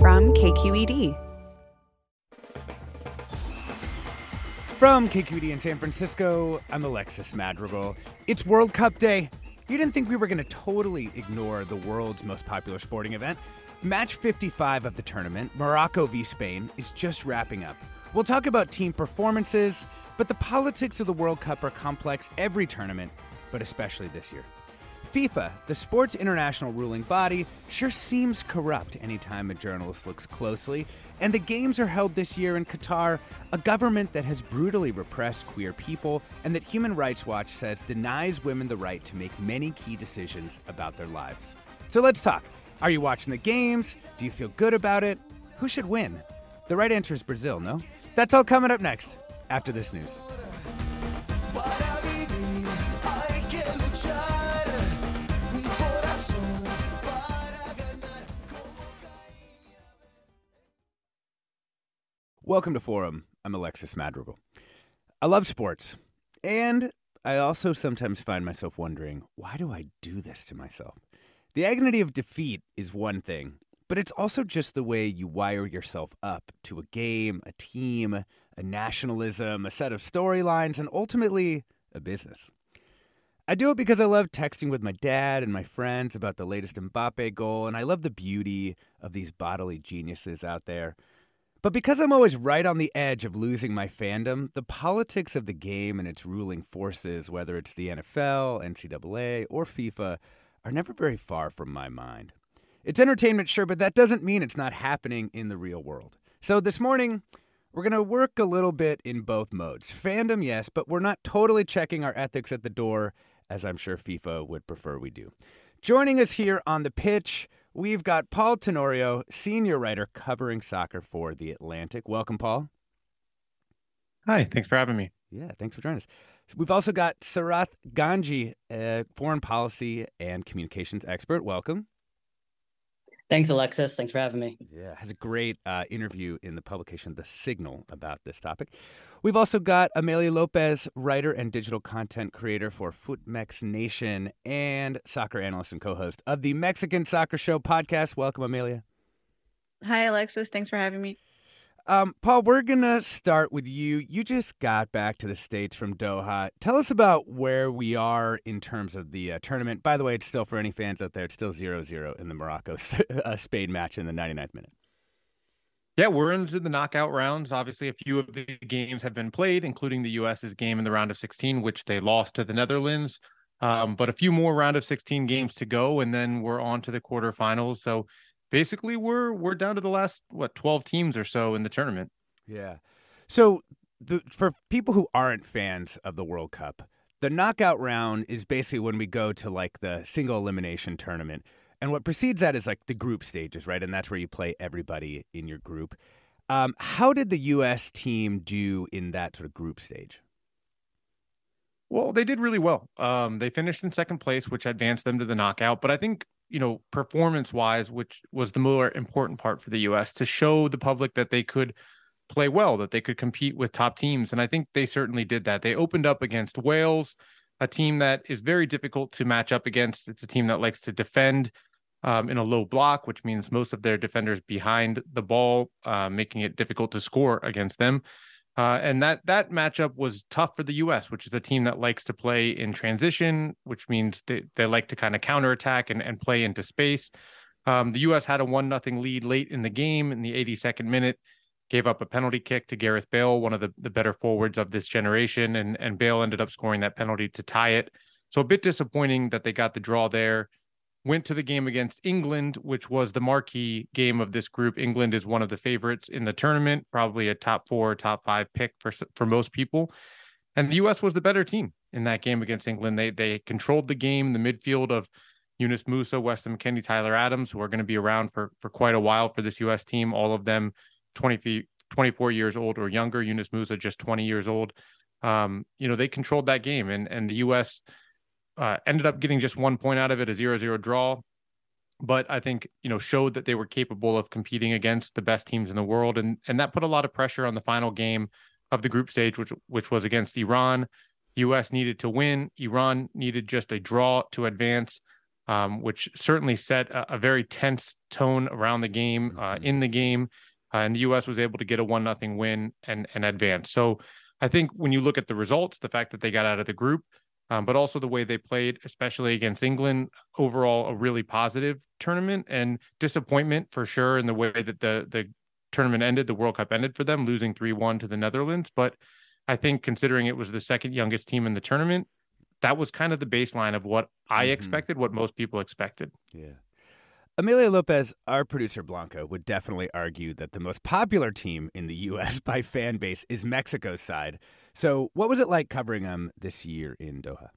from KQED. From KQED in San Francisco, I'm Alexis Madrigal. It's World Cup Day. You didn't think we were going to totally ignore the world's most popular sporting event? Match 55 of the tournament, Morocco v Spain, is just wrapping up. We'll talk about team performances, but the politics of the World Cup are complex every tournament, but especially this year. FIFA, the sports international ruling body, sure seems corrupt anytime a journalist looks closely. And the games are held this year in Qatar, a government that has brutally repressed queer people and that Human Rights Watch says denies women the right to make many key decisions about their lives. So let's talk. Are you watching the games? Do you feel good about it? Who should win? The right answer is Brazil, no? That's all coming up next after this news. Welcome to Forum. I'm Alexis Madrigal. I love sports, and I also sometimes find myself wondering why do I do this to myself? The agony of defeat is one thing, but it's also just the way you wire yourself up to a game, a team, a nationalism, a set of storylines, and ultimately a business. I do it because I love texting with my dad and my friends about the latest Mbappe goal, and I love the beauty of these bodily geniuses out there. But because I'm always right on the edge of losing my fandom, the politics of the game and its ruling forces, whether it's the NFL, NCAA, or FIFA, are never very far from my mind. It's entertainment, sure, but that doesn't mean it's not happening in the real world. So this morning, we're going to work a little bit in both modes. Fandom, yes, but we're not totally checking our ethics at the door, as I'm sure FIFA would prefer we do. Joining us here on the pitch, We've got Paul Tenorio, senior writer covering soccer for The Athletic. Welcome, Paul. Hi, thanks for having me. Yeah, thanks for joining us. We've also got Sarath Ganji, a foreign policy and communications expert. Welcome. Thanks, Alexis. Thanks for having me. Yeah, has a great uh, interview in the publication The Signal about this topic. We've also got Amelia Lopez, writer and digital content creator for FutMex Nation and soccer analyst and co-host of the Mexican Soccer Show podcast. Welcome, Amelia. Hi, Alexis. Thanks for having me. Um, Paul, we're going to start with you. You just got back to the States from Doha. Tell us about where we are in terms of the uh, tournament. By the way, it's still, for any fans out there, it's still 0 0 in the Morocco uh, Spain match in the 99th minute. Yeah, we're into the knockout rounds. Obviously, a few of the games have been played, including the U.S.'s game in the round of 16, which they lost to the Netherlands. Um, but a few more round of 16 games to go, and then we're on to the quarterfinals. So basically we're we're down to the last what 12 teams or so in the tournament. Yeah. So the, for people who aren't fans of the World Cup, the knockout round is basically when we go to like the single elimination tournament. And what precedes that is like the group stages, right? And that's where you play everybody in your group. Um, how did the U.S. team do in that sort of group stage? Well, they did really well. Um, they finished in second place, which advanced them to the knockout. But I think you know, performance wise, which was the more important part for the US to show the public that they could play well, that they could compete with top teams. And I think they certainly did that. They opened up against Wales, a team that is very difficult to match up against. It's a team that likes to defend um, in a low block, which means most of their defenders behind the ball, uh, making it difficult to score against them. Uh, and that that matchup was tough for the U.S., which is a team that likes to play in transition, which means they, they like to kind of counterattack and, and play into space. Um, the U.S. had a one nothing lead late in the game in the 82nd minute, gave up a penalty kick to Gareth Bale, one of the, the better forwards of this generation, and and Bale ended up scoring that penalty to tie it. So a bit disappointing that they got the draw there. Went to the game against England, which was the marquee game of this group. England is one of the favorites in the tournament, probably a top four, top five pick for for most people. And the U.S. was the better team in that game against England. They they controlled the game. The midfield of Yunus Musah, Weston McKennie, Tyler Adams, who are going to be around for for quite a while for this U.S. team. All of them 20, 24 years old or younger. Yunus Musah just 20 years old. Um, you know, they controlled that game, and and the U.S. Uh, ended up getting just one point out of it, a zero-zero draw. But I think you know showed that they were capable of competing against the best teams in the world, and and that put a lot of pressure on the final game of the group stage, which which was against Iran. The U.S. needed to win. Iran needed just a draw to advance, um, which certainly set a, a, very tense tone around the game, uh, mm-hmm. in the game, uh, and the U.S. was able to get a one nothing win and and advance. So I think when you look at the results, the fact that they got out of the group, um, but also the way they played, especially against England, overall a really positive tournament and disappointment for sure in the way that the the tournament ended, the World Cup ended for them, losing 3 1 to the Netherlands. But I think considering it was the second youngest team in the tournament, that was kind of the baseline of what I mm-hmm. expected, what most people expected. Yeah. Amelia Lopez, our producer Blanca, would definitely argue that the most popular team in the U.S. by fan base is Mexico's side. So, what was it like covering them this year in Doha?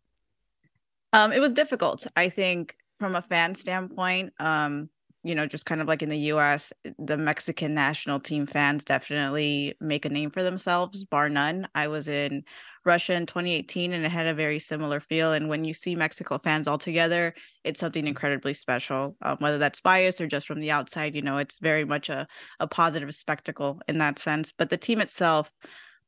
Um, it was difficult. I think from a fan standpoint, um, you know, just kind of like in the US, the Mexican national team fans definitely make a name for themselves, bar none. I was in Russia in 2018 and it had a very similar feel. And when you see Mexico fans all together, it's something incredibly special. Um, whether that's bias or just from the outside, you know, it's very much a, a positive spectacle in that sense. But the team itself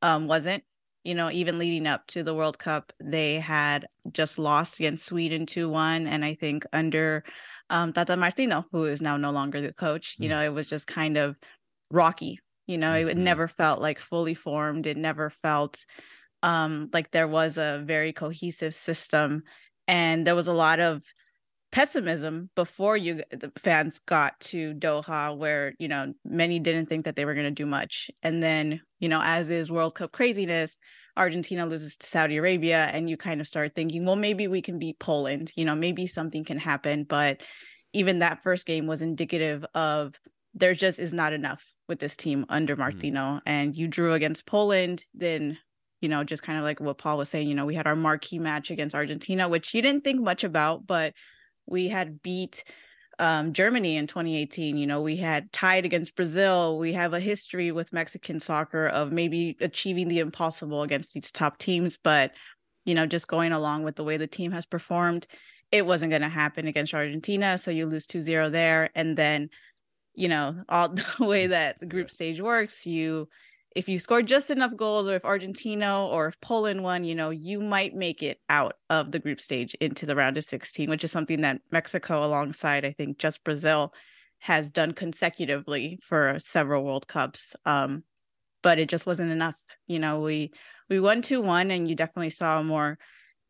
um, wasn't you know, even leading up to the World Cup, they had just lost against Sweden 2 1. And I think under um, Tata Martino, who is now no longer the coach, you know, it was just kind of rocky. You know, mm-hmm. it never felt like fully formed. It never felt um, like there was a very cohesive system. And there was a lot of pessimism before you the fans got to Doha where you know many didn't think that they were going to do much and then you know as is World Cup craziness Argentina loses to Saudi Arabia and you kind of start thinking well maybe we can beat Poland you know maybe something can happen but even that first game was indicative of there just is not enough with this team under mm-hmm. Martino mm. and you drew against Poland then you know just kind of like what Paul was saying you know we had our marquee match against Argentina which you didn't think much about but we had beat um, Germany in 2018. You know, we had tied against Brazil. We have a history with Mexican soccer of maybe achieving the impossible against these top teams. But, you know, just going along with the way the team has performed, it wasn't going to happen against Argentina. So you lose 2 0 there. And then, you know, all the way that the group stage works, you if you score just enough goals or if Argentina or if Poland won, you know, you might make it out of the group stage into the round of 16, which is something that Mexico alongside I think just Brazil has done consecutively for several World Cups. Um, but it just wasn't enough. You know, we we won 2-1 and you definitely saw a more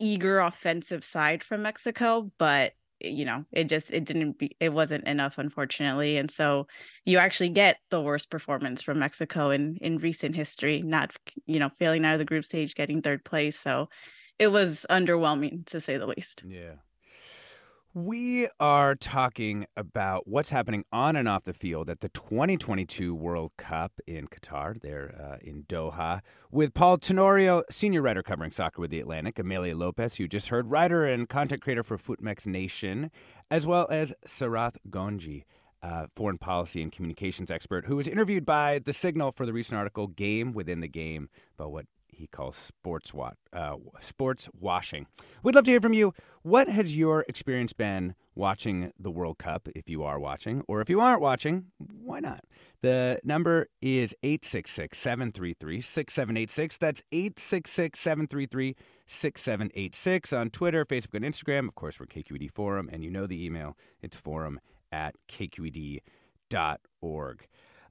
eager offensive side from Mexico, but you know it just it didn't be it wasn't enough unfortunately. And so you actually get the worst performance from mexico in in recent history not you know failing out of the group stage getting third place. So it was underwhelming to say the least. Yeah we are talking about what's happening on and off the field at the 2022 World Cup in Qatar, there uh, in Doha, with Paul Tenorio, senior writer covering soccer with The Athletic, Amelia Lopez, you just heard, writer and content creator for Footmex Nation, as well as Sarath Ganji, uh, foreign policy and communications expert, who was interviewed by The Signal for the recent article Game Within the Game about what he calls sports wa- uh, sports washing. We'd love to hear from you. What has your experience been watching the World Cup, if you are watching, or if you aren't watching, why not? The number is 866 733 6786. That's 866 733 6786 on Twitter, Facebook, and Instagram. Of course, we're KQED Forum, and you know the email. It's forum at kqed.org.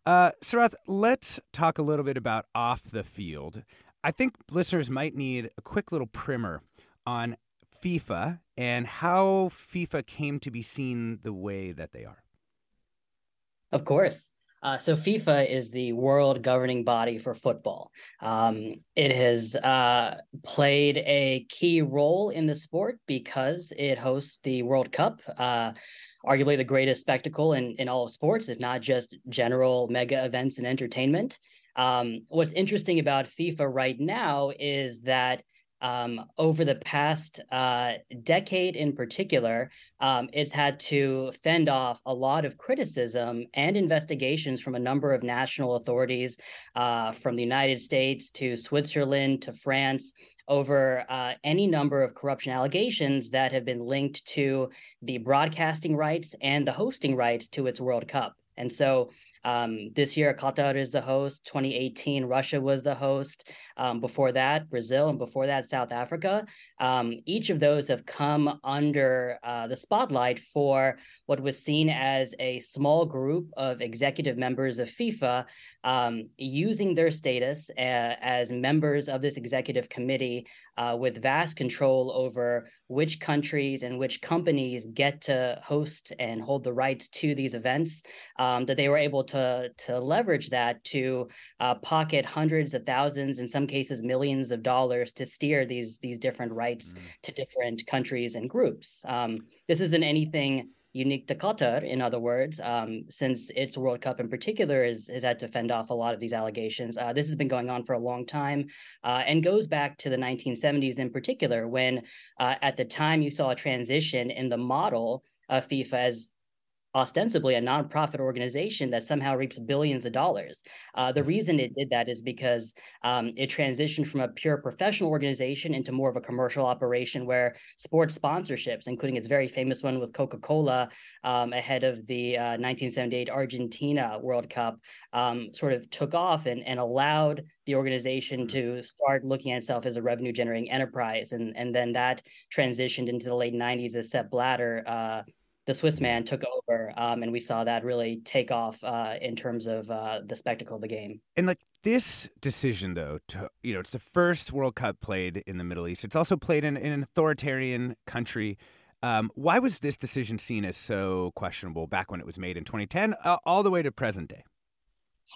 Uh, Sarath, let's talk a little bit about off the field. I think listeners might need a quick little primer on FIFA and how FIFA came to be seen the way that they are. Of course. Uh, so FIFA is the world governing body for football. Um, it has uh, played a key role in the sport because it hosts the World Cup, uh, arguably the greatest spectacle in, in all of sports, if not just general mega events and entertainment. Um, what's interesting about FIFA right now is that um, over the past uh, decade in particular, um, it's had to fend off a lot of criticism and investigations from a number of national authorities, uh, from the United States to Switzerland to France, over uh, any number of corruption allegations that have been linked to the broadcasting rights and the hosting rights to its World Cup. And so um, this year, Qatar is the host. 2018, Russia was the host. Um, before that, Brazil, and before that, South Africa. Um, each of those have come under uh, the spotlight for what was seen as a small group of executive members of FIFA um, using their status uh, as members of this executive committee uh, with vast control over which countries and which companies get to host and hold the rights to these events. Um, that they were able to to leverage that to uh, pocket hundreds of thousands, in some cases millions of dollars, to steer these these different rights mm. to different countries and groups. Um, this isn't anything unique to Qatar, in other words, um, since its World Cup in particular is, is had to fend off a lot of these allegations. Uh, this has been going on for a long time uh, and goes back to the 1970s in particular, when uh, at the time you saw a transition in the model of FIFA as ostensibly a nonprofit organization that somehow reaps billions of dollars. Uh, the reason it did that is because um, it transitioned from a pure professional organization into more of a commercial operation where sports sponsorships, including its very famous one with Coca Cola um, ahead of the uh, 1978 Argentina World Cup, um, sort of took off and, and allowed the organization to start looking at itself as a revenue generating enterprise. And, and then that transitioned into the late 90s as Sepp Blatter. Uh, the Swiss man took over, um, and we saw that really take off uh, in terms of uh, the spectacle of the game. And like this decision, though, to you know, it's the first World Cup played in the Middle East. It's also played in, in an authoritarian country. Um, why was this decision seen as so questionable back when it was made in 2010, uh, all the way to present day?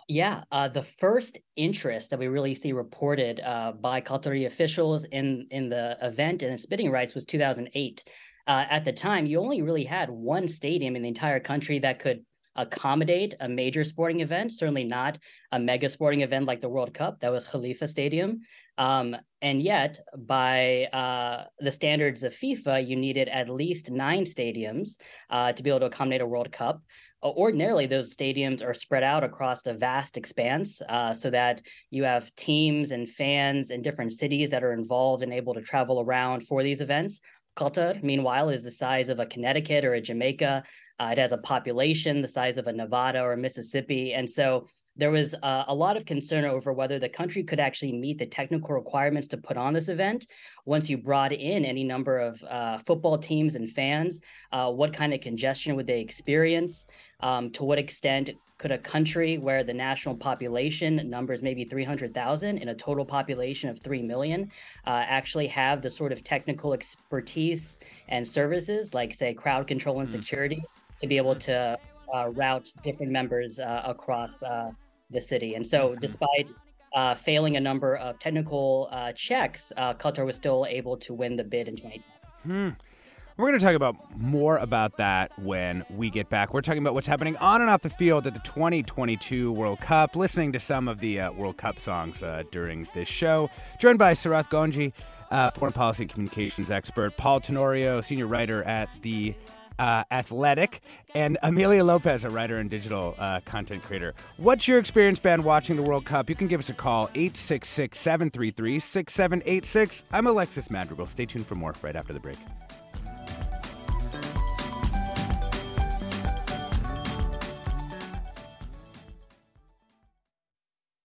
Yeah, uh, the first interest that we really see reported uh, by Qatari officials in in the event and its bidding rights was 2008 uh, at the time, you only really had one stadium in the entire country that could accommodate a major sporting event, certainly not a mega sporting event like the World Cup. That was Khalifa Stadium. Um, and yet, by uh, the standards of FIFA, you needed at least nine stadiums uh, to be able to accommodate a World Cup. ordinarily, those stadiums are spread out across a vast expanse uh, so that you have teams and fans in different cities that are involved and able to travel around for these events. Qatar, meanwhile, is the size of a Connecticut or a Jamaica. Uh, it has a population the size of a Nevada or Mississippi. And so there was uh, a lot of concern over whether the country could actually meet the technical requirements to put on this event. Once you brought in any number of uh, football teams and fans, uh, what kind of congestion would they experience? Um, to what extent could a country where the national population numbers maybe 300,000 in a total population of 3 million uh, actually have the sort of technical expertise and services like, say, crowd control and hmm. security to be able to uh, route different members uh, across uh, the city? And so, despite uh, failing a number of technical uh, checks, Qatar was still able to win the bid in 2010. Hmm. We're going to talk about more about that when we get back. We're talking about what's happening on and off the field at the 2022 World Cup, listening to some of the uh, World Cup songs uh, during this show. Joined by Sarath Ganji, uh, foreign policy and communications expert, Paul Tenorio, senior writer at the uh, Athletic, and Amelia Lopez, a writer and digital uh, content creator. What's your experience been watching the World Cup? You can give us a call, 866 733 6786. I'm Alexis Madrigal. Stay tuned for more right after the break.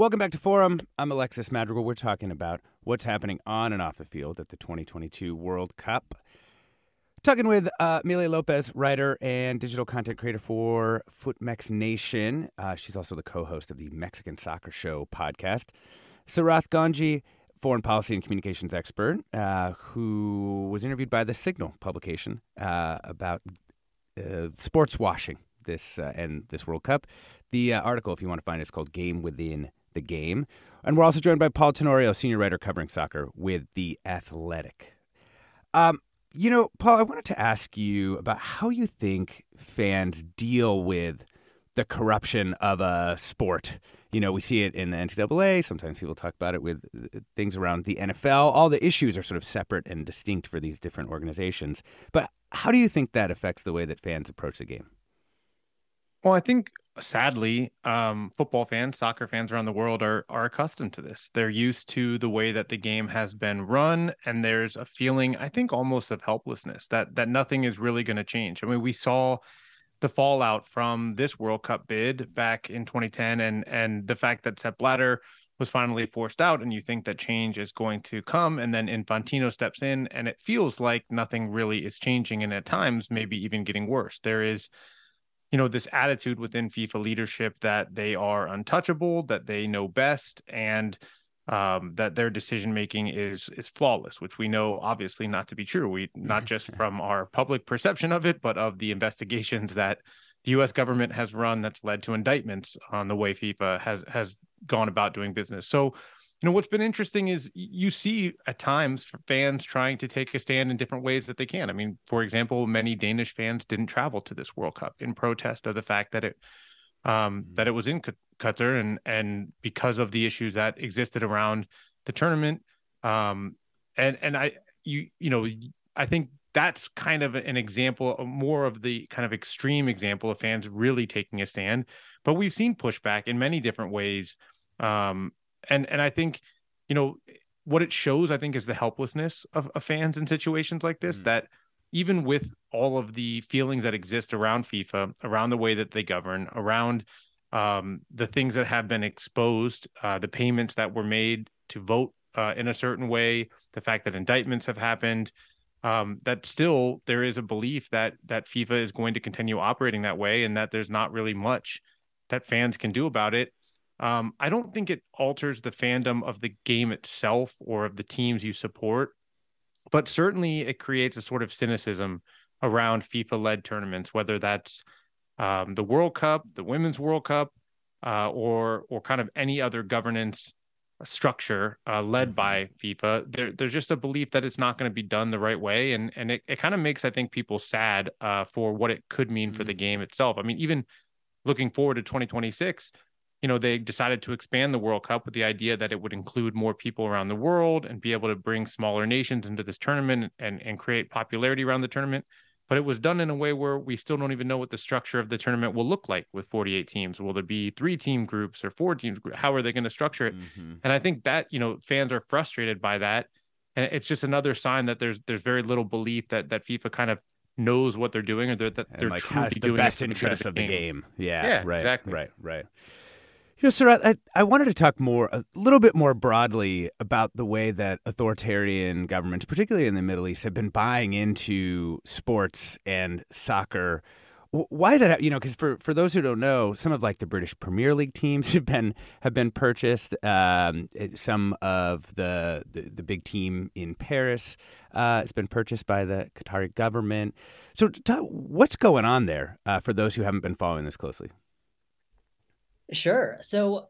Welcome back to Forum. I'm Alexis Madrigal. We're talking about what's happening on and off the field at the 2022 World Cup. Talking with uh, Lopez, writer and digital content creator for FootMex Nation. Uh, she's also the co host of the Mexican Soccer Show podcast. Sarath Ganji, foreign policy and communications expert, uh, who was interviewed by The Signal publication uh, about uh, sports washing this uh, and this World Cup. The article, if you want to find it, is called Game Within the game. And we're also joined by Paul Tenorio, senior writer covering soccer with The Athletic. Um, you know, Paul, I wanted to ask you about how you think fans deal with the corruption of a sport. You know, we see it in the NCAA. Sometimes people talk about it with uh, things around the NFL. All the issues are sort of separate and distinct for these different organizations. But how do you think that affects the way that fans approach the game? Well, I think sadly, um, football fans, soccer fans around the world are are accustomed to this. They're used to the way that the game has been run, and there's a feeling, I think, almost of helplessness that that nothing is really going to change. I mean, we saw the fallout from this World Cup bid back in 2010, and and the fact that Sepp Blatter was finally forced out, and you think that change is going to come, and then Infantino steps in, and it feels like nothing really is changing, and at times maybe even getting worse. There is you know this attitude within FIFA leadership that they are untouchable, that they know best, and um, that their decision making is is flawless, which we know obviously not to be true. We not just from our public perception of it, but of the investigations that the U.S. government has run that's led to indictments on the way FIFA has has gone about doing business. So you know what's been interesting is you see at times fans trying to take a stand in different ways that they can. I mean for example many danish fans didn't travel to this world cup in protest of the fact that it um, that it was in qatar and and because of the issues that existed around the tournament. Um, and and i you you know i think that's kind of an example more of the kind of extreme example of fans really taking a stand. But we've seen pushback in many different ways um, and and I think you know what it shows. I think is the helplessness of, of fans in situations like this. Mm-hmm. That even with all of the feelings that exist around FIFA, around the way that they govern, around um, the things that have been exposed, uh, the payments that were made to vote uh, in a certain way, the fact that indictments have happened, um, that still there is a belief that that FIFA is going to continue operating that way, and that there's not really much that fans can do about it. Um, I don't think it alters the fandom of the game itself or of the teams you support, but certainly it creates a sort of cynicism around FIFA led tournaments, whether that's um, the World Cup, the Women's World Cup, uh, or or kind of any other governance structure uh, led mm-hmm. by FIFA. There, there's just a belief that it's not going to be done the right way, and and it, it kind of makes I think people sad uh, for what it could mean mm-hmm. for the mm-hmm. game itself. I mean, even looking forward to 2026 you know, they decided to expand the World Cup with the idea that it would include more people around the world and be able to bring smaller nations into this tournament and, and create popularity around the tournament. But it was done in a way where we still don't even know what the structure of the tournament will look like with 48 teams. Will there be three team groups or four teams? How are they going to structure it? Mm-hmm. And I think that, you know, fans are frustrated by that. And it's just another sign that there's there's very little belief that that FIFA kind of knows what they're doing or that they're, they're like truly has the doing best interest of the game. Yeah, yeah, right, exactly. Right, right. You know, sir, I, I wanted to talk more, a little bit more broadly about the way that authoritarian governments, particularly in the Middle East, have been buying into sports and soccer. Why is that? You know, because for, for those who don't know, some of like the British Premier League teams have been have been purchased. Um, some of the, the, the big team in Paris uh, has been purchased by the Qatari government. So, what's going on there uh, for those who haven't been following this closely? Sure. So,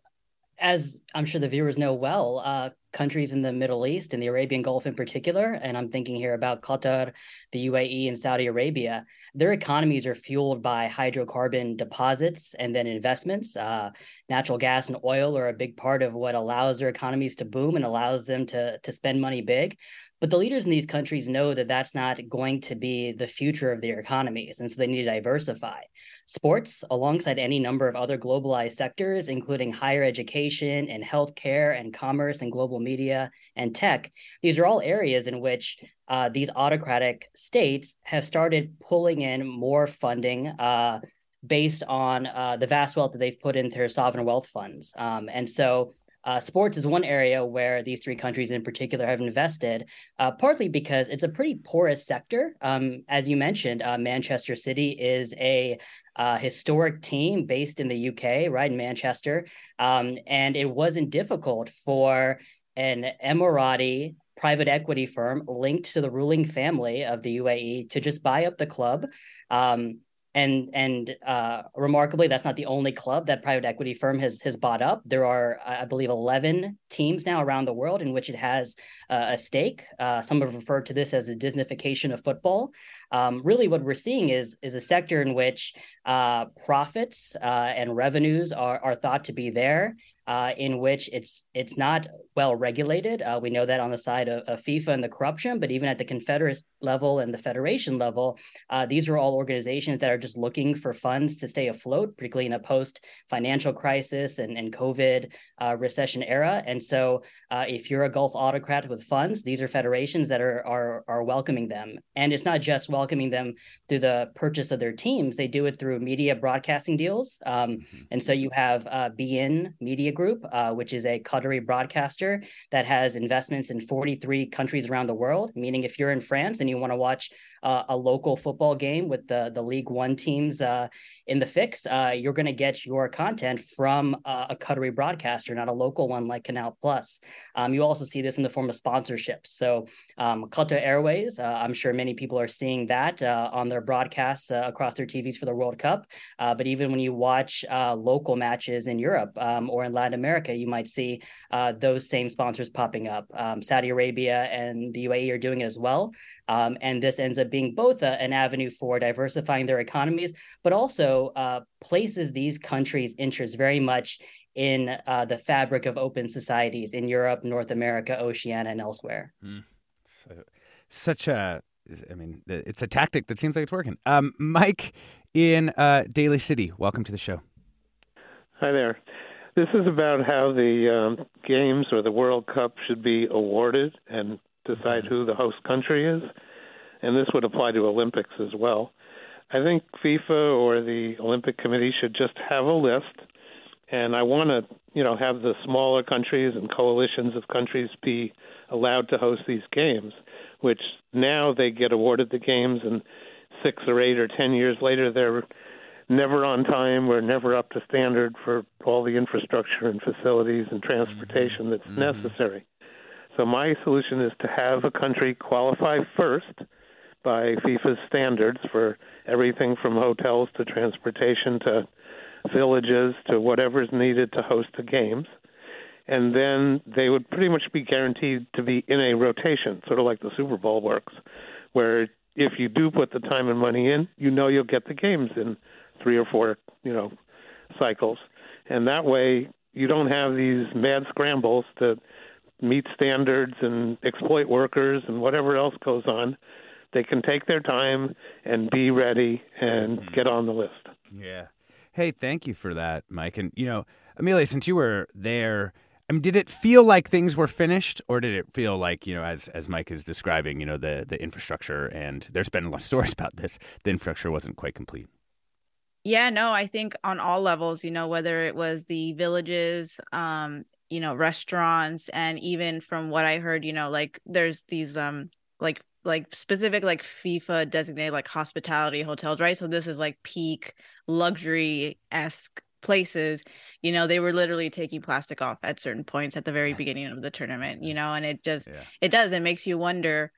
as I'm sure the viewers know well, uh, countries in the Middle East and the Arabian Gulf in particular, and I'm thinking here about Qatar, the UAE, and Saudi Arabia, their economies are fueled by hydrocarbon deposits and then investments. Uh, natural gas and oil are a big part of what allows their economies to boom and allows them to, to spend money big. But the leaders in these countries know that that's not going to be the future of their economies. And so they need to diversify. Sports, alongside any number of other globalized sectors, including higher education and healthcare and commerce and global media and tech, these are all areas in which uh, these autocratic states have started pulling in more funding. Uh, based on uh, the vast wealth that they've put into their sovereign wealth funds. Um, and so uh, sports is one area where these three countries in particular have invested, uh, partly because it's a pretty porous sector. Um, as you mentioned, uh, Manchester City is a uh, historic team based in the UK, right in Manchester, um, and it wasn't difficult for an Emirati private equity firm linked to the ruling family of the UAE to just buy up the club. Um, and and uh, remarkably, that's not the only club that private equity firm has has bought up. There are, I believe, eleven teams now around the world in which it has uh, a stake. Uh, some have referred to this as the Disneyfication of football. Um, really, what we're seeing is is a sector in which uh, profits uh, and revenues are are thought to be there, uh, in which it's it's not well regulated. Uh, we know that on the side of, of, FIFA and the corruption, but even at the confederate level and the federation level, uh, these are all organizations that are just looking for funds to stay afloat, particularly in a post financial crisis and, and COVID uh, recession era. And so, uh, if you're a Gulf autocrat with funds, these are federations that are, are are welcoming them. And it's not just welcoming them through the purchase of their teams; they do it through media broadcasting deals. Um, mm-hmm. And so, you have uh, beIN Media Group, uh, which is a Qatari broadcaster that has investments in 43 countries around the world. Meaning, if you're in France and you want to watch uh, a local football game with the the League One teams uh, in the fix, uh, you're going to get your content from uh, a Qatari broadcaster, not a local one like Canal Plus. Um, you also see this in the form of sponsorships. So um, Qatar Airways, uh, I'm sure many people are seeing that uh, on their broadcasts across their TVs for the World Cup. but even when you watch local matches in Europe um, or in Latin America, you might see those same sponsors popping up. Um, Saudi Arabia and the UAE are doing it as well. Um, and this ends up being both a, an avenue for diversifying their economies, but also uh, places these countries' interests very much in uh, the fabric of open societies in Europe, North America, Oceania, and elsewhere. Mm. So, such a, I mean, it's a tactic that seems like it's working. Um, Mike in uh, Daly City, welcome to the show. Hi there. This is about how the um, games or the World Cup should be awarded and decide who the host country is, and this would apply to Olympics as well. I think FIFA or the Olympic Committee should just have a list, and I want to, you know, have the smaller countries and coalitions of countries be allowed to host these games, which now they get awarded the games, and six or eight or ten years later they're never on time or never up to standard for all the infrastructure and facilities and transportation that's mm-hmm. necessary. So my solution is to have a country qualify first by FIFA's standards for everything from hotels to transportation to villages to whatever's needed to host the games. And then they would pretty much be guaranteed to be in a rotation, sort of like the Super Bowl works, where if you do put the time and money in, you know you'll get the games in three or four, you know, cycles. And that way you don't have these mad scrambles to meet standards and exploit workers and whatever else goes on, they can take their time and be ready and mm-hmm. get on the list. Yeah. Hey, thank you for that, Mike. And you know, Amelia, since you were there, I mean, did it feel like things were finished, or did it feel like you know, as as Mike is describing, you know, the the infrastructure and there's been a lot of stories about this, the infrastructure wasn't quite complete. Yeah, no, I think on all levels, you know, whether it was the villages, um, you know restaurants and even from what i heard you know like there's these um like like specific like FIFA designated like hospitality hotels, right? So this is like peak luxury esque places. You know, they were literally taking plastic off at certain points at the very beginning of the tournament. You know, and it just yeah. it does it makes you wonder,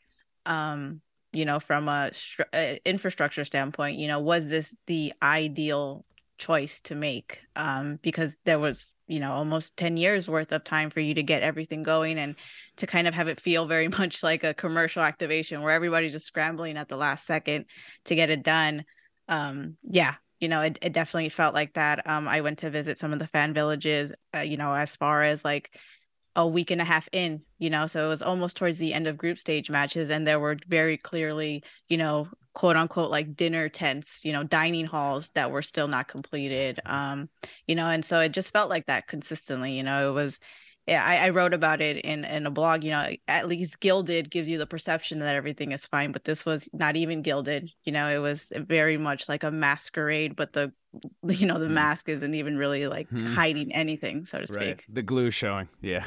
um, you know, from a, a infrastructure standpoint. You know, was this the ideal choice to make? Um, because there was you know almost 10 years worth of time for you to get everything going and to kind of have it feel very much like a commercial activation where everybody's just scrambling at the last second to get it done. Um yeah you know it, it definitely felt like that. Um i went to visit some of the fan villages uh, you know as far as like a week and a half in, you know, so it was almost towards the end of group stage matches, and there were very clearly, you know, quote unquote like dinner tents, you know, dining halls that were still not completed. Um, you know, and so it just felt like that consistently, you know, it was yeah, I, I wrote about it in in a blog. You know, at least gilded gives you the perception that everything is fine, but this was not even gilded. You know, it was very much like a masquerade, but the you know the mm. mask isn't even really like mm. hiding anything, so to speak. Right. The glue showing, yeah.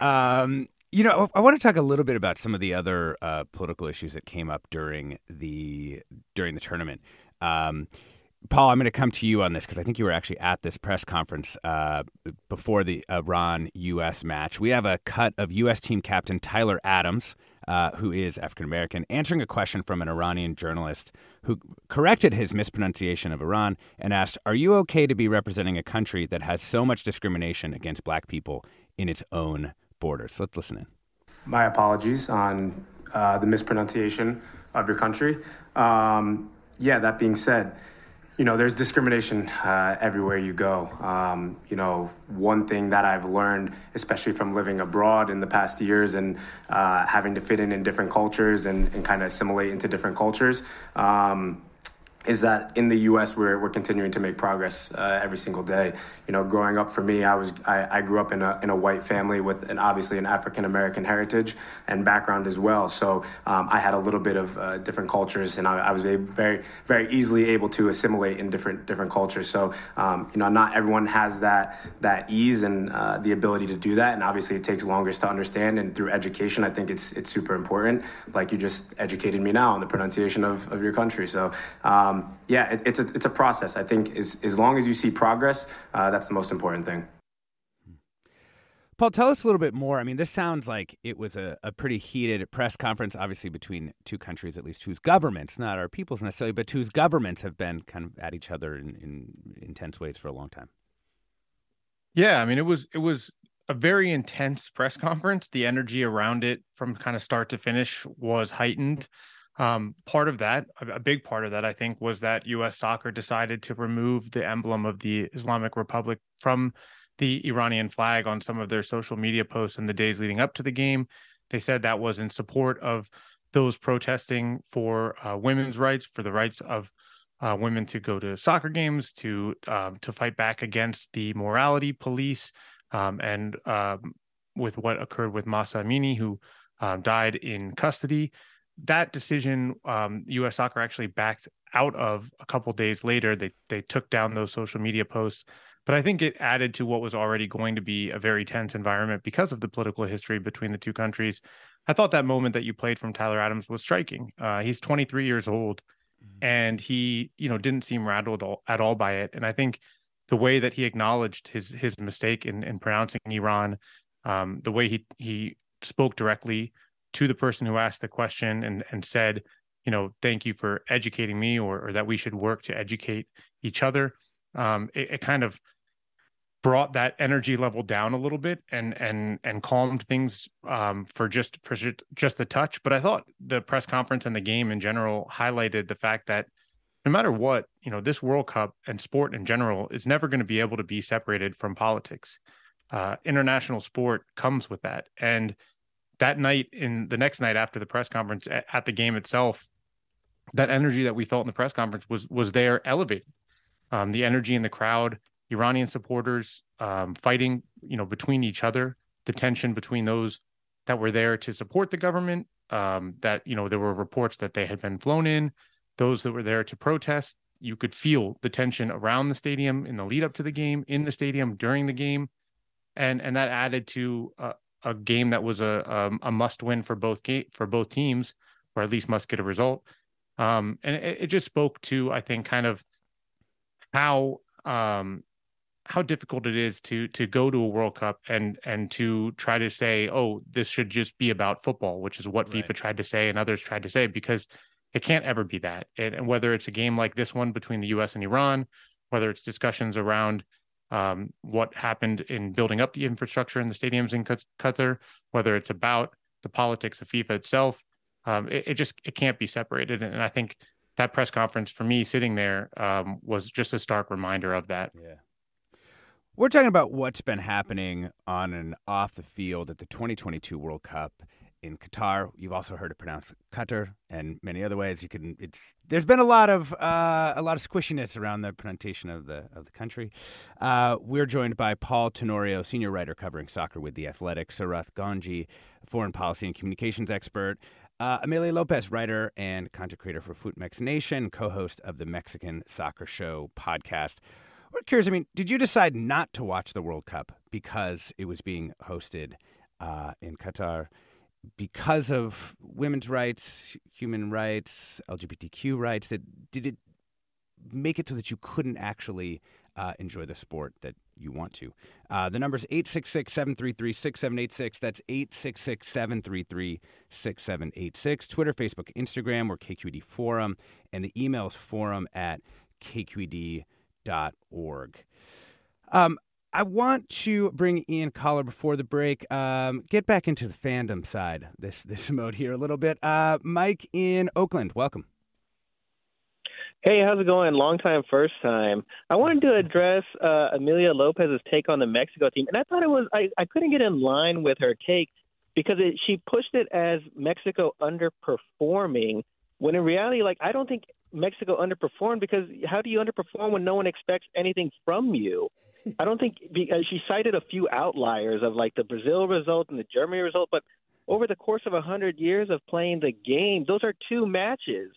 um, you know, I want to talk a little bit about some of the other uh, political issues that came up during the during the tournament. Um, Paul, I'm going to come to you on this because I think you were actually at this press conference uh, before the Iran U.S. match. We have a cut of U.S. team captain Tyler Adams, uh, who is African American, answering a question from an Iranian journalist who corrected his mispronunciation of Iran and asked, Are you okay to be representing a country that has so much discrimination against black people in its own borders? Let's listen in. My apologies on uh, the mispronunciation of your country. Um, yeah, that being said, you know, there's discrimination uh, everywhere you go. Um, you know, one thing that I've learned, especially from living abroad in the past years and uh, having to fit in in different cultures and, and kind of assimilate into different cultures, um, is that in the U.S. we're, we're continuing to make progress uh, every single day. You know, growing up for me, I was I, I grew up in a in a white family with an obviously an African American heritage and background as well. So um, I had a little bit of uh, different cultures, and I, I, was very very easily able to assimilate in different different cultures. So um, you know, not everyone has that that ease and uh, the ability to do that, and obviously it takes longer to understand. And through education, I think it's it's super important. Like you just educated me now on the pronunciation of, of your country. So. Um, um, yeah, it, it's a it's a process. I think as as long as you see progress, uh, that's the most important thing. Paul, tell us a little bit more. I mean, this sounds like it was a, a pretty heated press conference, obviously between two countries, at least whose governments, not our peoples necessarily, but whose governments have been kind of at each other in, in intense ways for a long time. Yeah, I mean, it was it was a very intense press conference. The energy around it, from kind of start to finish, was heightened. Um, part of that, a big part of that, I think, was that U.S. soccer decided to remove the emblem of the Islamic Republic from the Iranian flag on some of their social media posts in the days leading up to the game. They said that was in support of those protesting for uh, women's rights, for the rights of uh, women to go to soccer games, to um, to fight back against the morality police, um, and um, with what occurred with Mahsa Amini, who um, died in custody that decision, um, U.S. Soccer actually backed out of a couple days later. They they took down those social media posts, but I think it added to what was already going to be a very tense environment because of the political history between the two countries. I thought that moment that you played from Tyler Adams was striking. Uh, he's 23 years old, mm-hmm. and he you know didn't seem rattled at all by it. And I think the way that he acknowledged his his mistake in in pronouncing Iran, um, the way he he spoke directly to the person who asked the question and and said, you know, thank you for educating me, or, or that we should work to educate each other. Um, it, it kind of brought that energy level down a little bit and and and calmed things um, for just for just the touch. But I thought the press conference and the game in general highlighted the fact that no matter what, you know, this World Cup and sport in general is never going to be able to be separated from politics. Uh, international sport comes with that, and that night in the next night after the press conference at, at, the game itself that energy that we felt in the press conference was was there elevated. Um, the energy in the crowd iranian supporters um, fighting you know between each other the tension between those that were there to support the government um, that you know there were reports that they had been flown in those that were there to protest. You could feel the tension around the stadium in the lead up to the game in the stadium during the game. And and that added to uh, a game that was a a, um, a must win for both game for both teams, or at least must get a result. Um, and it, it, just spoke to I think kind of how um, how difficult it is to to go to a World Cup and and to try to say, oh, this should just be about football, which is what right. FIFA tried to say and others tried to say, because it can't ever be that. And, and whether it's a game like this one between the U.S. and Iran, whether it's discussions around um, what happened in building up the infrastructure in the stadiums in Qatar, whether it's about the politics of FIFA itself. Um, it, it, just it can't be separated, and I think that press conference for me sitting there um, was just a stark reminder of that. Yeah. We're talking about what's been happening on and off the field at the 2022 World Cup in Qatar. You've also heard it pronounced Qatar and many other ways. You can. It's there's been a lot of uh, a lot of squishiness around the pronunciation of the of the country. Uh, we're joined by Paul Tenorio, senior writer covering soccer with the Athletic, Sarath Ganji, foreign policy and communications expert. Uh, Amelia Lopez, writer and content creator for FUTMEX Nation, co-host of the Mexican Soccer Show podcast. We're curious. I mean, did you decide not to watch the World Cup because it was being hosted uh, in Qatar? Because of women's rights, human rights, LGBTQ rights, that did it make it so that you couldn't actually uh, enjoy the sport that you want to. Uh, the number is 866 733 6786. That's 866 733 6786. Twitter, Facebook, Instagram, or KQED Forum. And the email is forum at kqed.org. Um, I want to bring Ian Collar before the break. Um, get back into the fandom side this this mode here a little bit. Uh, Mike in Oakland, welcome. Hey, how's it going? Long time, first time. I wanted to address uh, Amelia Lopez's take on the Mexico team, and I thought it was I, I couldn't get in line with her take because it, she pushed it as Mexico underperforming when in reality, like I don't think Mexico underperformed because how do you underperform when no one expects anything from you? I don't think because uh, she cited a few outliers of like the Brazil result and the Germany result, but over the course of a hundred years of playing the game, those are two matches,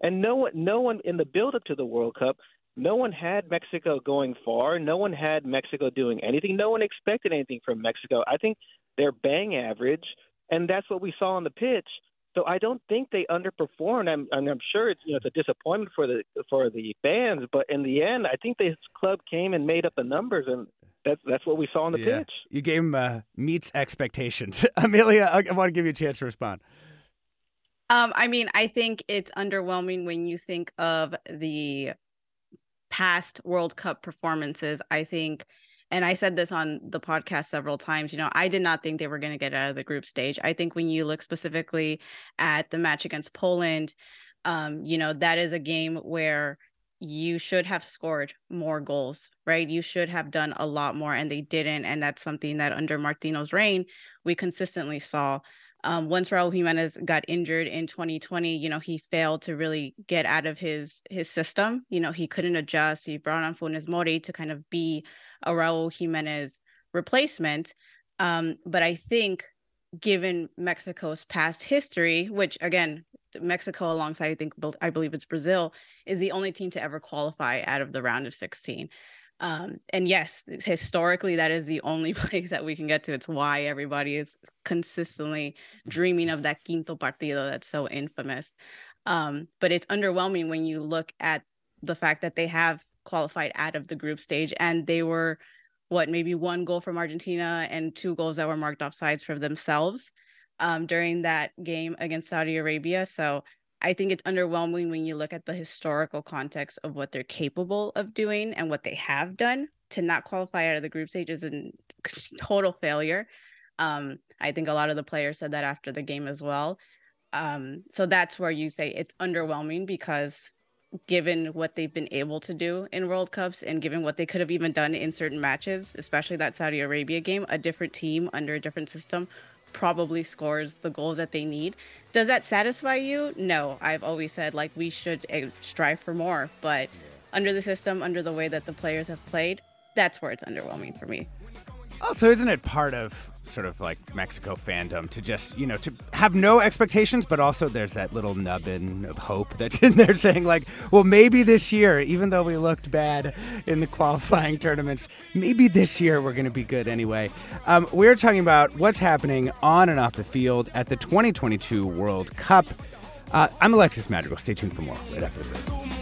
and no one, no one in the build up to the World Cup, no one had Mexico going far. No one had Mexico doing anything. No one expected anything from Mexico. I think they're bang average, and that's what we saw on the pitch. So I don't think they underperformed. I'm, I'm sure it's you know it's a disappointment for the for the fans, but in the end, I think this club came and made up the numbers, and that's that's what we saw on the yeah. pitch. You gave him uh, meets expectations. Amelia, I, I want to give you a chance to respond. Um, I mean, I think it's underwhelming when you think of the past World Cup performances. I think and I said this on the podcast several times, you know, I did not think they were going to get out of the group stage. I think when you look specifically at the match against Poland, um, you know, that is a game where you should have scored more goals, right? You should have done a lot more, and they didn't. And that's something that under Martino's reign, we consistently saw. Um, once Raul Jimenez got injured in 2020, you know, he failed to really get out of his his system. You know, he couldn't adjust. He brought on Funes Mori to kind of be a Raul Jimenez replacement. Um, but I think given Mexico's past history, which again, Mexico alongside I think I believe it's Brazil is the only team to ever qualify out of the round of 16. Um, and yes, historically, that is the only place that we can get to. It's why everybody is consistently dreaming of that quinto partido that's so infamous. Um, but it's underwhelming when you look at the fact that they have qualified out of the group stage and they were what maybe one goal from Argentina and two goals that were marked offsides for themselves um, during that game against Saudi Arabia. So I think it's underwhelming when you look at the historical context of what they're capable of doing and what they have done to not qualify out of the group stage is a total failure. Um, I think a lot of the players said that after the game as well. Um, so that's where you say it's underwhelming because given what they've been able to do in World Cups and given what they could have even done in certain matches, especially that Saudi Arabia game, a different team under a different system probably scores the goals that they need. Does that satisfy you? No. I've always said like we should eh, strive for more, but yeah. under the system, under the way that the players have played, that's where it's underwhelming for me. Also, isn't it part of sort of like Mexico fandom to just, you know, to have no expectations, but also there's that little nubbin of hope that's in there saying, like, well, maybe this year, even though we looked bad in the qualifying tournaments, maybe this year we're going to be good anyway. Um, we're talking about what's happening on and off the field at the 2022 World Cup. Uh, I'm Alexis Madrigal. Stay tuned for more right after this.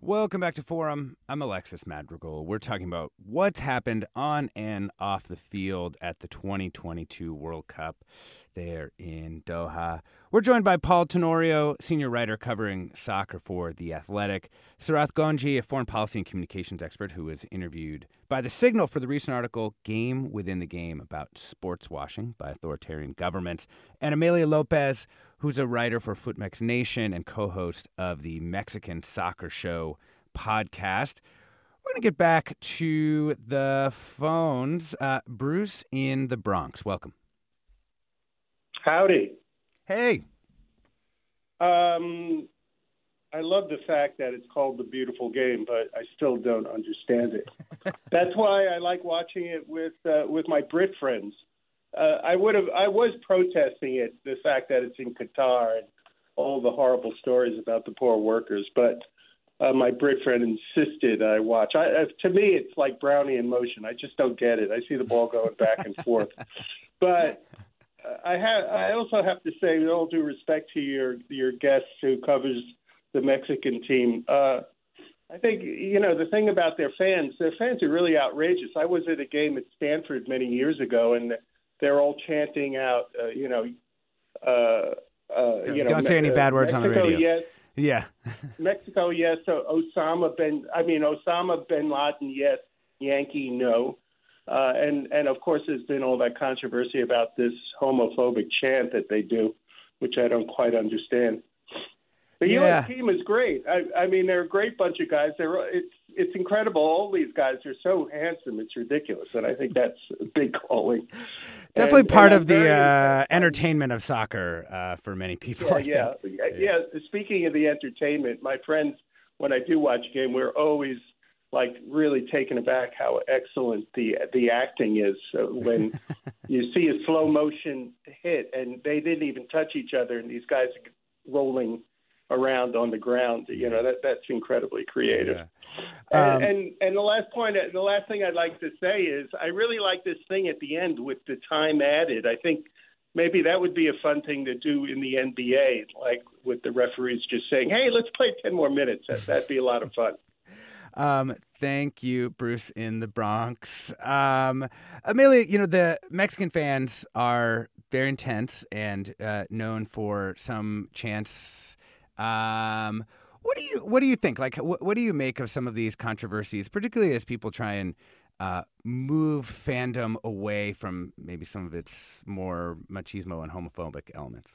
Welcome back to Forum. I'm Alexis Madrigal. We're talking about what's happened on and off the field at the 2022 World Cup there in Doha. We're joined by Paul Tenorio, senior writer covering soccer for The Athletic, Sarath Ganji, a foreign policy and communications expert who was interviewed by The Signal for the recent article Game Within the Game about sports washing by authoritarian governments, and Amelia Lopez, who's a writer for Footmex Nation and co host of the Mexican Soccer Show podcast. We're going to get back to the phones. Uh, Bruce in the Bronx, welcome. Howdy. Hey. Um, I love the fact that it's called the beautiful game, but I still don't understand it. That's why I like watching it with uh, with my Brit friends. Uh, I would have I was protesting it, the fact that it's in Qatar and all the horrible stories about the poor workers, but uh, my Brit friend insisted I watch. I, uh, to me, it's like Brownian motion. I just don't get it. I see the ball going back and forth, but I have. I also have to say, with all due respect to your your guest who covers the Mexican team, uh, I think you know the thing about their fans. Their fans are really outrageous. I was at a game at Stanford many years ago, and they're all chanting out, uh, you know, uh, uh, you know, Don't say any bad words Mexico, on the radio. Yes, Yeah. Mexico, yes. Osama bin, I mean Osama bin Laden, yes. Yankee, no. Uh, and and of course, there's been all that controversy about this homophobic chant that they do, which I don't quite understand. The Yeah. U.S. team is great. I, I mean, they're a great bunch of guys. They're it's it's incredible. All these guys are so handsome. It's ridiculous, and I think that's a big calling. Definitely And- part and of the uh, entertainment of soccer uh, for many people. I yeah, think. yeah, yeah. Speaking of the entertainment, my friends, when I do watch a game, we're always like really taken aback how excellent the the acting is So when you see a slow motion hit and they didn't even touch each other, and these guys are rolling around on the ground. You know that that's incredibly creative. Um, And, and and the last point, the last thing I'd like to say is, I really like this thing at the end with the time added. I think maybe that would be a fun thing to do in the NBA, like with the referees just saying, "Hey, let's play ten more minutes." That'd be a lot of fun. Um, thank you, Bruce in the Bronx. Um, Amelia, you know, the Mexican fans are very intense and uh, known for some chants. Um, what do you what do you think? Like, what, what do you make of some of these controversies, particularly as people try and uh, move fandom away from maybe some of its more machismo and homophobic elements?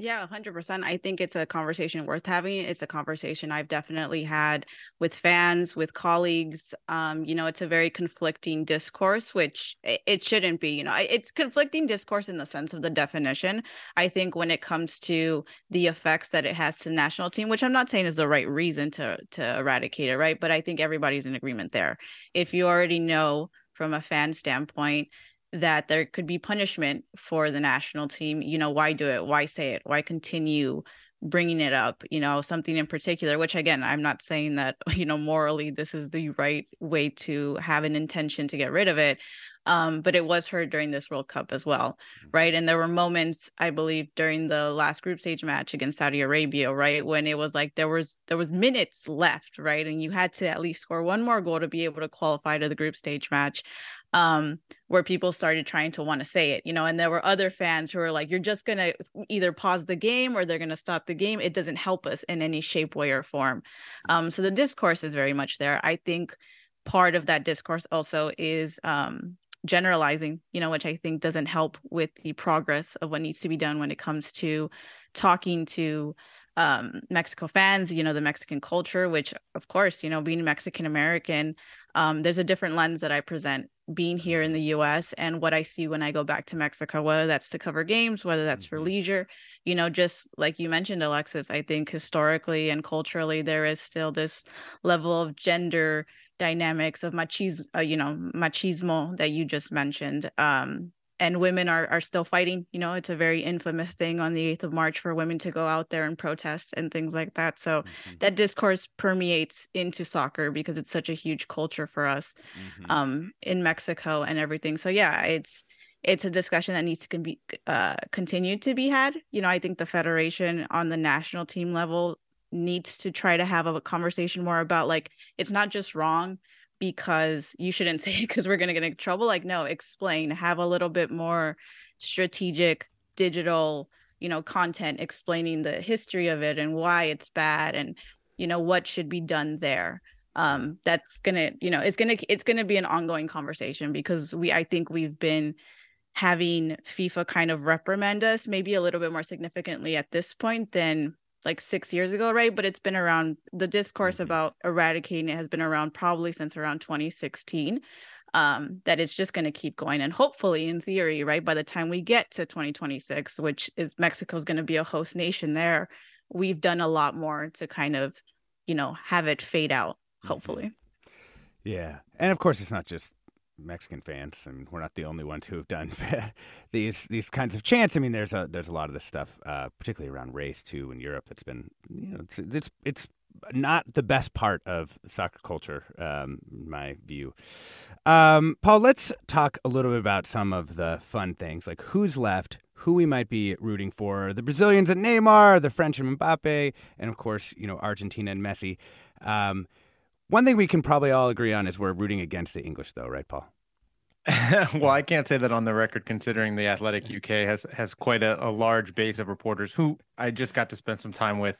Yeah, 100%. I think it's a conversation worth having. It's a conversation I've definitely had with fans, with colleagues. Um, you know, it's a very conflicting discourse, which it, shouldn't be. You know, it's conflicting discourse in the sense of the definition. I think when it comes to the effects that it has to the national team, which I'm not saying is the right reason to to eradicate it, right? But I think everybody's in agreement there. If you already know from a fan standpoint that there could be punishment for the national team you know why do it? Why say it? Why continue bringing it up? You know something in particular which again i'm not saying that you know morally this is the right way to have an intention to get rid of it Um, but it was heard during this World Cup as well, right? And there were moments, I believe, during the last group stage match against Saudi Arabia, right, when it was like there was there was minutes left, right, and you had to at least score one more goal to be able to qualify to the group stage match um where people started trying to want to say it you know and there were other fans who were like you're just going to either pause the game or they're going to stop the game. It doesn't help us in any shape way or form. Um so the discourse is very much there. I think part of that discourse also is um generalizing, you know, which I think doesn't help with the progress of what needs to be done when it comes to talking to um, Mexico fans, you know, the Mexican culture, which, of course, you know, being Mexican American, um, there's a different lens that I present being here in the US and what I see when I go back to Mexico, whether that's to cover games, whether that's for mm-hmm. leisure, you know, just like you mentioned, Alexis, I think historically and culturally, there is still this level of gender dynamics of machismo, uh, you know, machismo that you just mentioned. Um, and women are are still fighting. You know, it's a very infamous thing on the eighth of March for women to go out there and protest and things like that. So mm-hmm. that discourse permeates into soccer because it's such a huge culture for us mm-hmm. um, in Mexico and everything. So yeah, it's it's a discussion that needs to be uh, continue to be had. You know, I think the federation on the national team level needs to try to have a conversation more about like it's not just wrong because you shouldn't say because we're going to get in trouble like no explain have a little bit more strategic digital you know content explaining the history of it and why it's bad and you know what should be done there. Um that's gonna you know it's gonna it's gonna be an ongoing conversation because we i think we've been having fifa kind of reprimand us maybe a little bit more significantly at this point than like six years ago, right? But it's been around the discourse mm-hmm. about eradicating it has been around probably since around 2016. Um, that it's just going to keep going. And hopefully, in theory, right, by the time we get to 2026, which is Mexico's going to be a host nation there, we've done a lot more to kind of, you know, have it fade out, mm-hmm. hopefully. Yeah. And of course, it's not just Mexican fans. Mean, we're not the only ones who have done these these kinds of chants. I mean, there's a there's a lot of this stuff, uh, particularly around race too in Europe. That's been you know it's it's, it's not the best part of soccer culture, um, in my view. Um, Paul, let's talk a little bit about some of the fun things, like who's left, who we might be rooting for. The Brazilians and Neymar, the French and Mbappe, and of course, you know, Argentina and Messi. Um, one thing we can probably all agree on is we're rooting against the English, though, right, Paul? well, I can't say that on the record, considering the Athletic UK has has quite a, a large base of reporters who I just got to spend some time with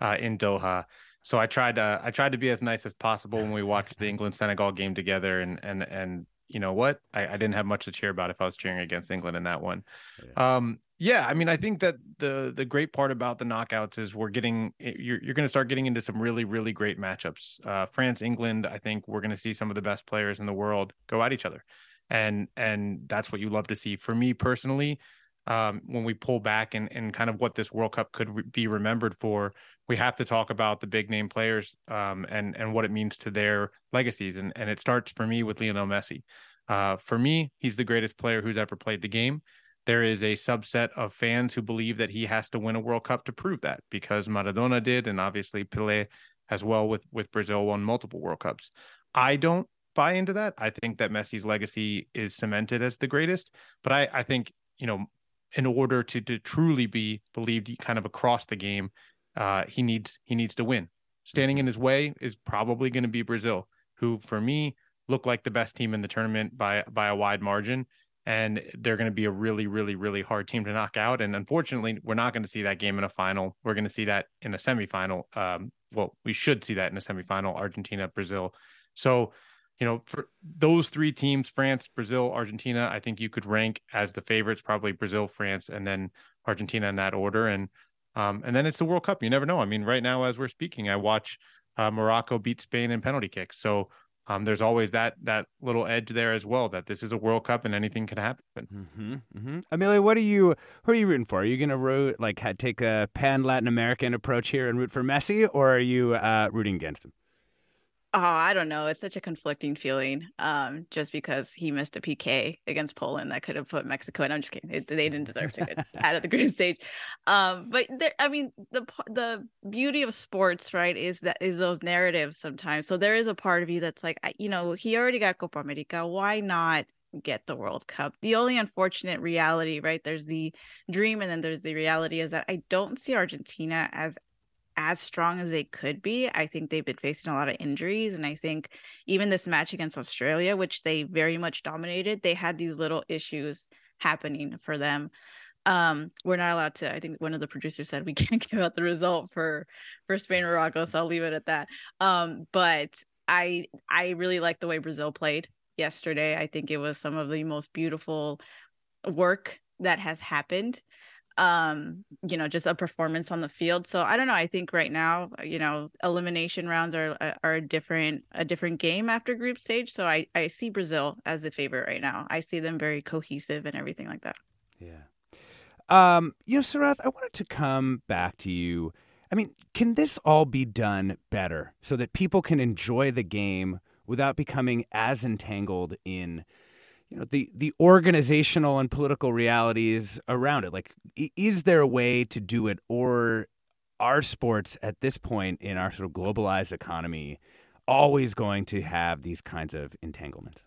uh, in Doha. So I tried to I tried to be as nice as possible when we watched the England Senegal game together, and and and you know what? I, I, didn't have much to cheer about if I was cheering against England in that one. Yeah. Um, yeah, I mean, I think that the the great part about the knockouts is we're getting eh, you're you're going to start getting into some really really great matchups. Uh, France England, I think we're going to see some of the best players in the world go at each other, and and that's what you love to see. For me personally, um, when we pull back and, and kind of what this World Cup could re- be remembered for, we have to talk about the big name players um, and and what it means to their legacies. And and it starts for me with Lionel Messi. Uh, for me, he's the greatest player who's ever played the game. There is a subset of fans who believe that he has to win a World Cup to prove that because Maradona did, and obviously Pele as well with with Brazil won multiple World Cups. I don't buy into that. I think that Messi's legacy is cemented as the greatest, but I I think you know in order to, to truly be believed kind of across the game, uh, he needs he needs to win. Standing in his way is probably going to be Brazil, who for me look like the best team in the tournament by by a wide margin, and they're going to be a really really really hard team to knock out. And unfortunately, we're not going to see that game in a final. We're going to see that in a semifinal. Um, well, we should see that in a semifinal: Argentina, Brazil. So you know, for those three teams, France, Brazil, Argentina, I think you could rank as the favorites, probably Brazil, France, and then Argentina in that order. And um, and then it's the World Cup. You never know. I mean, right now as we're speaking, I watch uh, Morocco beat Spain in penalty kicks. So um, there's always that that little edge there as well. That this is a World Cup and anything can happen. Mm-hmm, mm-hmm. Amelia, what are you who are you rooting for? Are you going to root like take a pan Latin American approach here and root for Messi, or are you uh, rooting against him? Oh, I don't know. It's such a conflicting feeling. Um, just because he missed a PK against Poland that could have put Mexico. And I'm just kidding. They, they didn't deserve to get out of the group stage. Um, but there, I mean, the the beauty of sports, right, is that is those narratives sometimes. So there is a part of you that's like, you know, he already got Copa America. Why not get the World Cup. The only unfortunate reality, right? There's the dream and then there's the reality is that I don't see Argentina as as strong as they could be. I think they've been facing a lot of injuries. And I think even this match against Australia, which they very much dominated, they had these little issues happening for them. Um, we're not allowed to, I think one of the producers said we can't give out the result for for Spain or Morocco, so I'll leave it at that. Um, but I I really like the way Brazil played yesterday. I think it was some of the most beautiful work that has happened um you know just a performance on the field. So i don't know i think right now you know elimination rounds are uh, are a different a different game after group stage. So i i see brazil as the favorite right now. I see them very cohesive and everything like that. Yeah. Um you know sarath i wanted to come back to you. I mean can this all be done better so that people can enjoy the game without becoming as entangled in you know the the organizational and political realities around it like is there a way to do it or are sports at this point in our sort of globalized economy always going to have these kinds of entanglements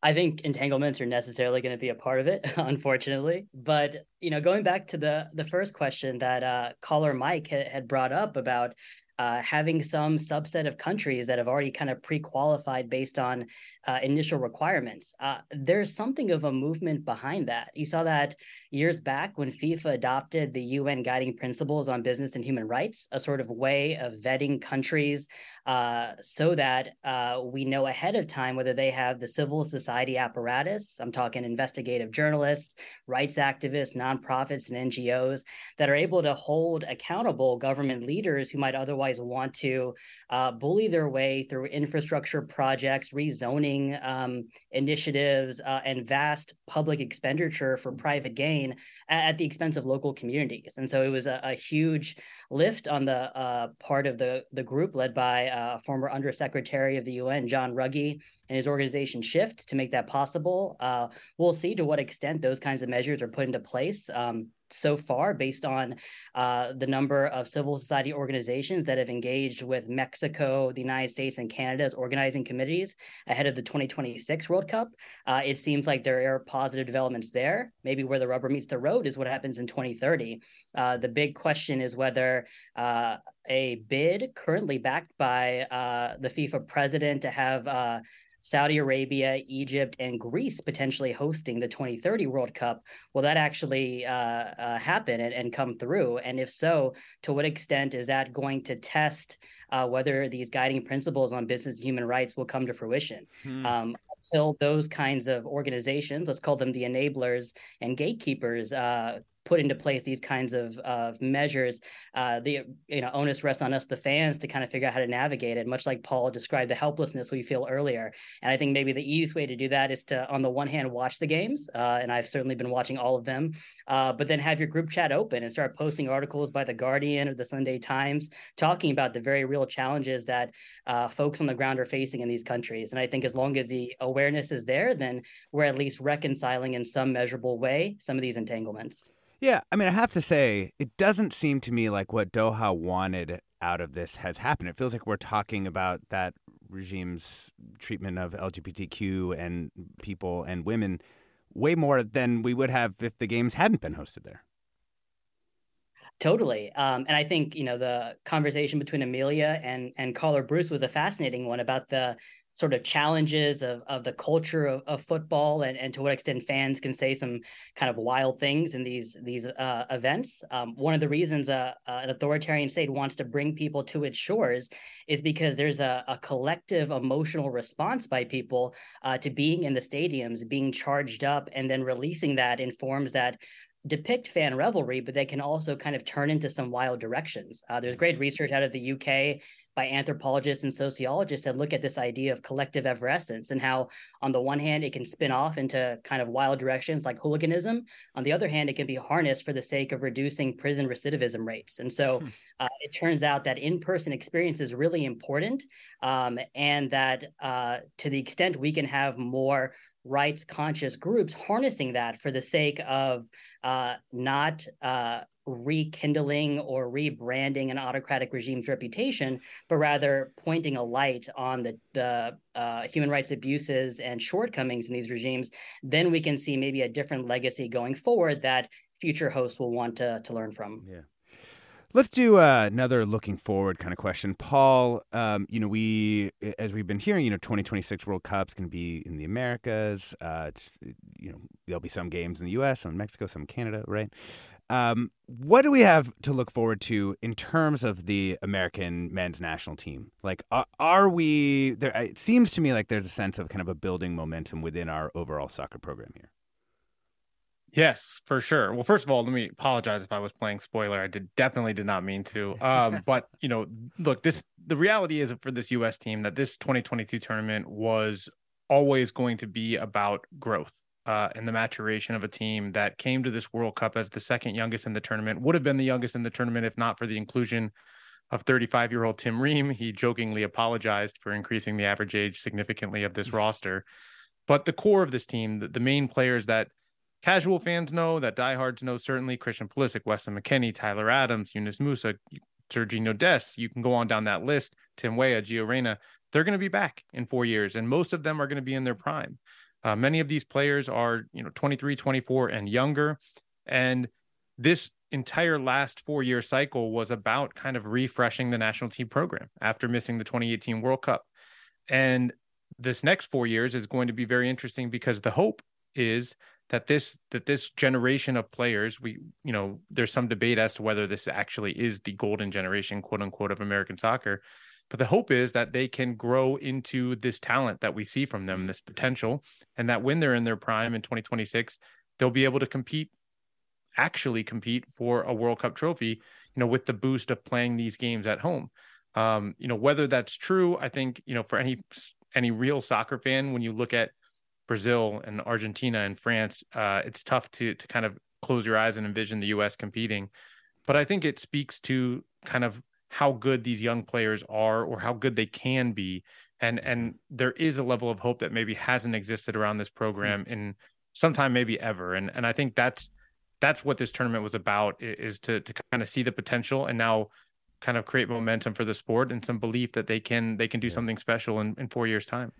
I think entanglements are necessarily going to be a part of it, unfortunately. But you know, going back to the the first question that uh, caller Mike had, had brought up about uh, having some subset of countries that have already kind of pre-qualified based on uh, initial requirements. Uh, there's something of a movement behind that. You saw that years back when FIFA adopted the UN guiding principles on business and human rights, a sort of way of vetting countries uh, so that uh, we know ahead of time whether they have the civil society apparatus. I'm talking investigative journalists, rights activists, nonprofits, and NGOs that are able to hold accountable government leaders who might otherwise want to uh, bully their way through infrastructure projects, rezoning um, initiatives, uh, and vast public expenditure for private gain at, at, the expense of local communities. And so it was a, a huge lift on the uh, part of the, the group led by uh, former Undersecretary of the UN, John Ruggie, and his organization Shift to make that possible. Uh, we'll see to what extent those kinds of measures are put into place. Um, so far based on uh, the number of civil society organizations that have engaged with Mexico, the United States, and Canada as organizing committees ahead of the 2026 World Cup. Uh, it seems like there are positive developments there. Maybe where the rubber meets the road is what happens in 2030. Uh, the big question is whether uh, a bid currently backed by uh, the FIFA president to have uh, Saudi Arabia, Egypt, and Greece potentially hosting the 2030 World Cup. Will that actually uh, uh, happen and, and, come through? And if so, to what extent is that going to test uh, whether these guiding principles on business and human rights will come to fruition? Hmm. Um, until those kinds of organizations, let's call them the enablers and gatekeepers, uh, put into place these kinds of, of measures, uh, the you know onus rests on us, the fans, to kind of figure out how to navigate it. Much like Paul described the helplessness we feel earlier, and I think maybe the easiest way to do that is to, on the one hand, watch the games, uh, and I've certainly been watching all of them, uh, but then have your group chat open and start posting articles by the Guardian or the Sunday Times talking about the very real challenges that uh, folks on the ground are facing in these countries. And I think as long as the awareness is there, then we're at least reconciling in some measurable way some of these entanglements. Yeah, I mean, I have to say, it doesn't seem to me like what Doha wanted out of this has happened. It feels like we're talking about that regime's treatment of LGBTQ and people and women way more than we would have if the games hadn't been hosted there. Totally. Um, and I think, you know, the conversation between Amelia and, and caller Bruce was a fascinating one about the sort of challenges of, of the culture of, of football and, and to what extent fans can say some kind of wild things in these these uh, events. Um, one of the reasons uh, uh, an authoritarian state wants to bring people to its shores is because there's a, a collective emotional response by people uh, to being in the stadiums, being charged up, and then releasing that in forms that depict fan revelry, but they can also kind of turn into some wild directions. Uh, there's great research out of the UK by anthropologists and sociologists that look at this idea of collective effervescence and how, on the one hand, it can spin off into kind of wild directions like hooliganism. On the other hand, it can be harnessed for the sake of reducing prison recidivism rates. And so hmm. uh, it turns out that in person experience is really important, um, and that uh, to the extent we can have more rights conscious groups harnessing that for the sake of uh, not uh, rekindling or rebranding an autocratic regime's reputation, but rather pointing a light on the, the uh, human rights abuses and shortcomings in these regimes, then we can see maybe a different legacy going forward that future hosts will want to, to learn from. Yeah. Let's do uh, another looking forward kind of question, Paul. Um, you know, we as we've been hearing, you know, 2026 World Cup's going to be in the Americas. Uh, you know, there'll be some games in the U.S., some in Mexico, some in Canada, right? Um, what do we have to look forward to in terms of the American men's national team? Like, are, are we there? It seems to me like there's a sense of kind of a building momentum within our overall soccer program here. Yes, for sure. Well, first of all, let me apologize if I was playing spoiler. I did definitely did not mean to. Um, but you know, look, this the reality is for this US team that this 2022 tournament was always going to be about growth uh, and the maturation of a team that came to this World Cup as the second youngest in the tournament, would have been the youngest in the tournament if not for the inclusion of 35 year old Tim Ream. He jokingly apologized for increasing the average age significantly of this roster. But the core of this team, the, the main players that casual fans know, that diehards know certainly Christian Pulisic, Weston McKennie, Tyler Adams, Yunus Musah, Sergiño Dest. You can go on down that list. Tim Weah, Gio Reyna. They're going to be back in four years, and most of them are going to be in their prime. Uh, many of these players are, you know, 23, 24 and younger. And this entire last four year cycle was about kind of refreshing the national team program after missing the 2018 World Cup. And this next four years is going to be very interesting because the hope is that this that this generation of players we you know there's some debate as to whether this actually is the golden generation quote unquote of american soccer but the hope is that they can grow into this talent that we see from them this potential and that when they're in their prime in 2026 they'll be able to compete actually compete for a world cup trophy you know with the boost of playing these games at home um you know whether that's true i think you know for any any real soccer fan when you look at Brazil and Argentina and France, uh, it's tough to to kind of close your eyes and envision the U.S. competing. But I think it speaks to kind of how good these young players are or how good they can be, and and there is a level of hope that maybe hasn't existed around this hmm. program in sometime maybe ever. And and I think that's that's what this tournament was about is to to kind of see the potential and now kind of create momentum for the sport and some belief that they can they can do yeah. something special in, in four years time.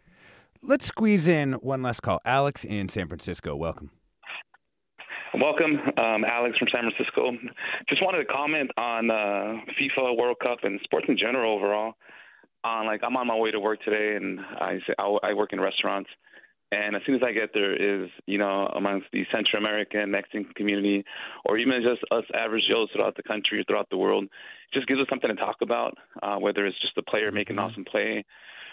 Let's squeeze in one last call. Alex in San Francisco, welcome. Welcome, um, Alex from San Francisco. Just wanted to comment on uh, FIFA World Cup and sports in general overall. On like, I'm on my way to work today, and I I work in restaurants. And as soon as I get there, is you know amongst the Central American, Mexican community, or even just us average Joes throughout the country or throughout the world, it just gives us something to talk about. Uh, whether it's just a player making an mm-hmm. awesome play,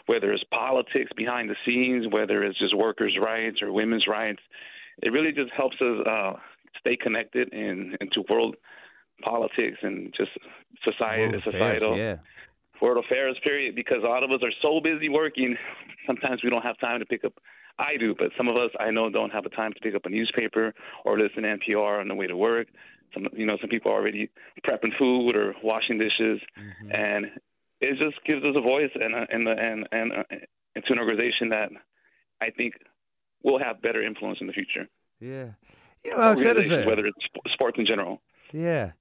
whether it's politics behind the scenes, whether it's just workers' rights or women's rights. It really just helps us uh, stay connected in into world politics and just society, world societal. Affairs, yeah. World affairs, period, because a lot of us are so busy working, sometimes we don't have time to pick up. I do, but some of us I know don't have the time to pick up a newspaper or listen to NPR on the way to work. Some, you know, some people are already prepping food or washing dishes, mm-hmm. and it just gives us a voice and and and and, uh, to an organization that I think will have better influence in the future. Yeah, you know, Alex, that is a, whether it's sports in general. Yeah,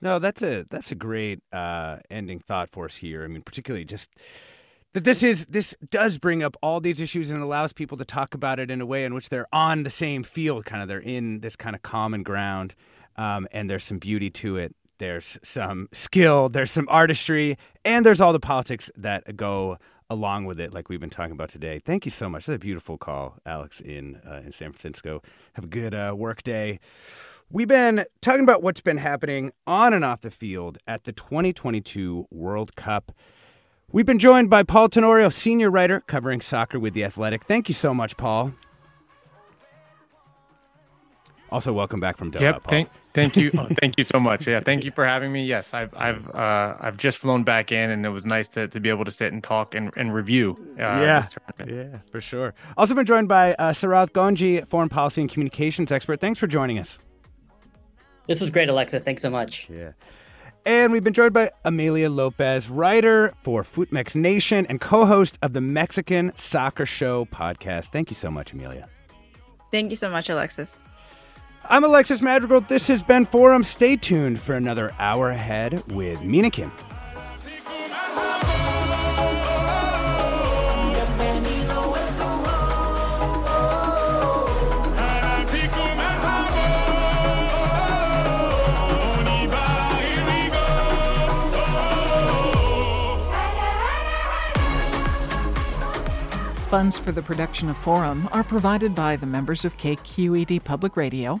no, that's a that's a great uh, ending thought for us here. I mean, particularly just that this is this does bring up all these issues and allows people to talk about it in a way in which they're on the same field, kind of they're in this kind of common ground, um, and there's some beauty to it there's some skill, there's some artistry, and there's all the politics that go along with it, like we've been talking about today. Thank you so much. That's a beautiful call, Alex, in uh, in San Francisco. Have a good uh, work day. We've been talking about what's been happening on and off the field at the 2022 World Cup. We've been joined by Paul Tenorio, senior writer covering soccer with The Athletic. Thank you so much, Paul. Also, welcome back from Doha. Yep, thank, thank you, oh, thank you so much. Yeah, thank you for having me. Yes, I've I've uh, I've just flown back in, and it was nice to, to be able to sit and talk and, and review. Uh, yeah, yeah, for sure. Also been joined by uh, Sarath Ganji, foreign policy and communications expert. Thanks for joining us. This was great, Alexis. Thanks so much. Yeah. And we've been joined by Amelia Lopez, writer for Footmex Nation and co host of the Mexican Soccer Show podcast. Thank you so much, Amelia. Thank you so much, Alexis. I'm Alexis Madrigal. This has been Forum. Stay tuned for another hour ahead with Mina Kim. Funds for the production of Forum are provided by the members of KQED Public Radio,